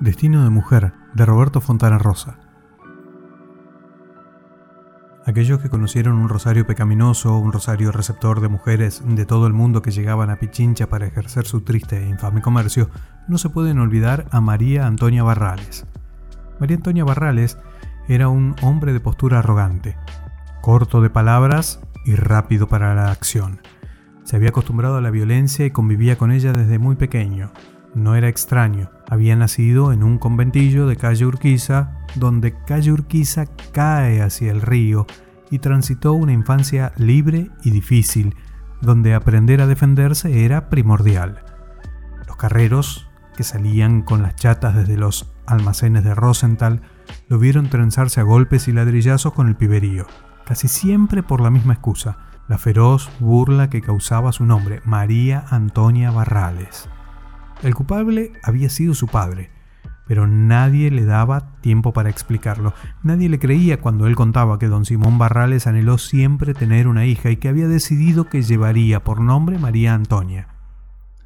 Destino de mujer, de Roberto Fontana Rosa. Aquellos que conocieron un rosario pecaminoso, un rosario receptor de mujeres de todo el mundo que llegaban a Pichincha para ejercer su triste e infame comercio, no se pueden olvidar a María Antonia Barrales. María Antonia Barrales era un hombre de postura arrogante, corto de palabras y rápido para la acción. Se había acostumbrado a la violencia y convivía con ella desde muy pequeño. No era extraño, había nacido en un conventillo de calle Urquiza, donde calle Urquiza cae hacia el río y transitó una infancia libre y difícil, donde aprender a defenderse era primordial. Los carreros, que salían con las chatas desde los almacenes de Rosenthal, lo vieron trenzarse a golpes y ladrillazos con el piberío, casi siempre por la misma excusa, la feroz burla que causaba su nombre, María Antonia Barrales. El culpable había sido su padre, pero nadie le daba tiempo para explicarlo. Nadie le creía cuando él contaba que don Simón Barrales anheló siempre tener una hija y que había decidido que llevaría por nombre María Antonia.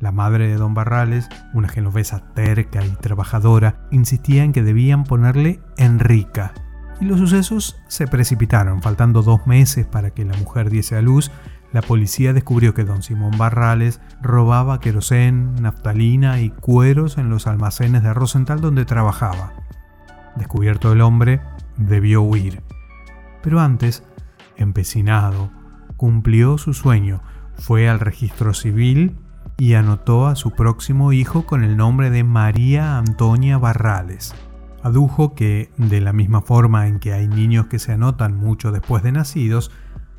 La madre de don Barrales, una genovesa terca y trabajadora, insistía en que debían ponerle Enrica. Y los sucesos se precipitaron, faltando dos meses para que la mujer diese a luz, la policía descubrió que don Simón Barrales robaba querosén, naftalina y cueros en los almacenes de Rosenthal donde trabajaba. Descubierto el hombre, debió huir. Pero antes, empecinado, cumplió su sueño, fue al registro civil y anotó a su próximo hijo con el nombre de María Antonia Barrales. Adujo que, de la misma forma en que hay niños que se anotan mucho después de nacidos,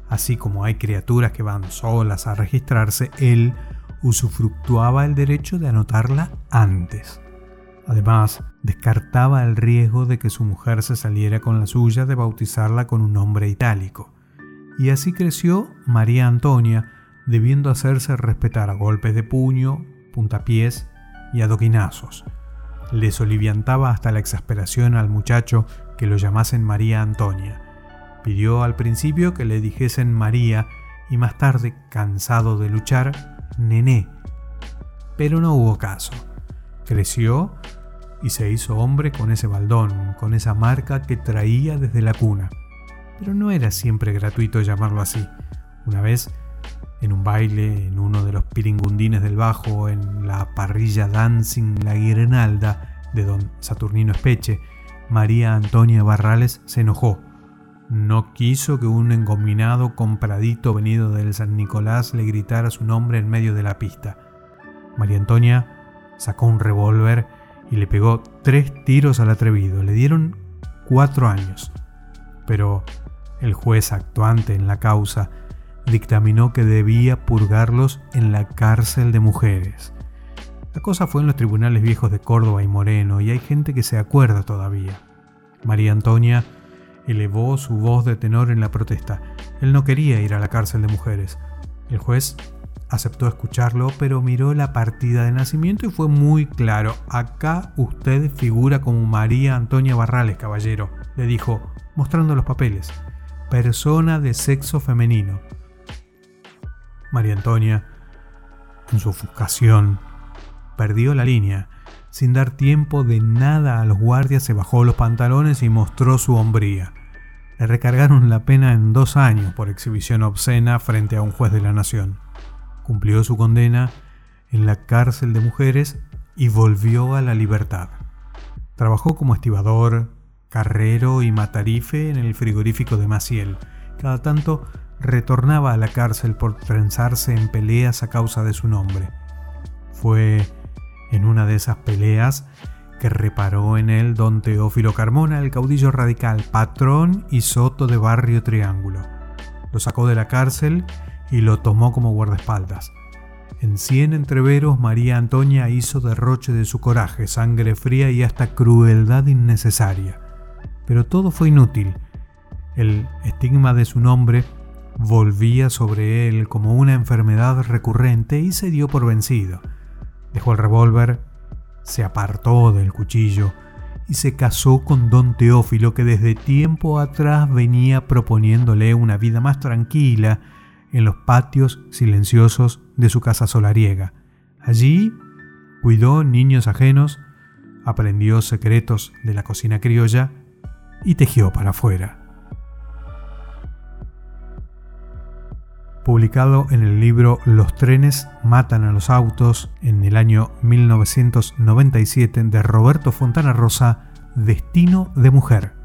Así como hay criaturas que van solas a registrarse, él usufructuaba el derecho de anotarla antes. Además, descartaba el riesgo de que su mujer se saliera con la suya de bautizarla con un nombre itálico. Y así creció María Antonia, debiendo hacerse respetar a golpes de puño, puntapiés y adoquinazos. Le soliviantaba hasta la exasperación al muchacho que lo llamasen María Antonia Pidió al principio que le dijesen María y más tarde, cansado de luchar, Nené. Pero no hubo caso. Creció y se hizo hombre con ese baldón, con esa marca que traía desde la cuna. Pero no era siempre gratuito llamarlo así. Una vez, en un baile, en uno de los piringundines del bajo, en la parrilla Dancing La Guirnalda de don Saturnino Espeche, María Antonia Barrales se enojó no quiso que un engominado compradito venido del San Nicolás le gritara su nombre en medio de la pista. María Antonia sacó un revólver y le pegó tres tiros al atrevido. Le dieron cuatro años. Pero el juez actuante en la causa dictaminó que debía purgarlos en la cárcel de mujeres. La cosa fue en los tribunales viejos de Córdoba y Moreno y hay gente que se acuerda todavía. María Antonia elevó su voz de tenor en la protesta. Él no quería ir a la cárcel de mujeres. El juez aceptó escucharlo, pero miró la partida de nacimiento y fue muy claro. Acá usted figura como María Antonia Barrales, caballero, le dijo, mostrando los papeles. Persona de sexo femenino. María Antonia, en su ofuscación, perdió la línea sin dar tiempo de nada a los guardias, se bajó los pantalones y mostró su hombría. Le recargaron la pena en dos años por exhibición obscena frente a un juez de la nación. Cumplió su condena en la cárcel de mujeres y volvió a la libertad. Trabajó como estibador, carrero y matarife en el frigorífico de Maciel. Cada tanto retornaba a la cárcel por trenzarse en peleas a causa de su nombre. Fue en una de esas peleas que reparó en él don Teófilo Carmona, el caudillo radical, patrón y soto de Barrio Triángulo. Lo sacó de la cárcel y lo tomó como guardaespaldas. En cien entreveros María Antonia hizo derroche de su coraje, sangre fría y hasta crueldad innecesaria. Pero todo fue inútil. El estigma de su nombre volvía sobre él como una enfermedad recurrente y se dio por vencido. Dejó el revólver, se apartó del cuchillo y se casó con don Teófilo que desde tiempo atrás venía proponiéndole una vida más tranquila en los patios silenciosos de su casa solariega. Allí cuidó niños ajenos, aprendió secretos de la cocina criolla y tejió para afuera. Publicado en el libro Los trenes matan a los autos en el año 1997 de Roberto Fontana Rosa, Destino de Mujer.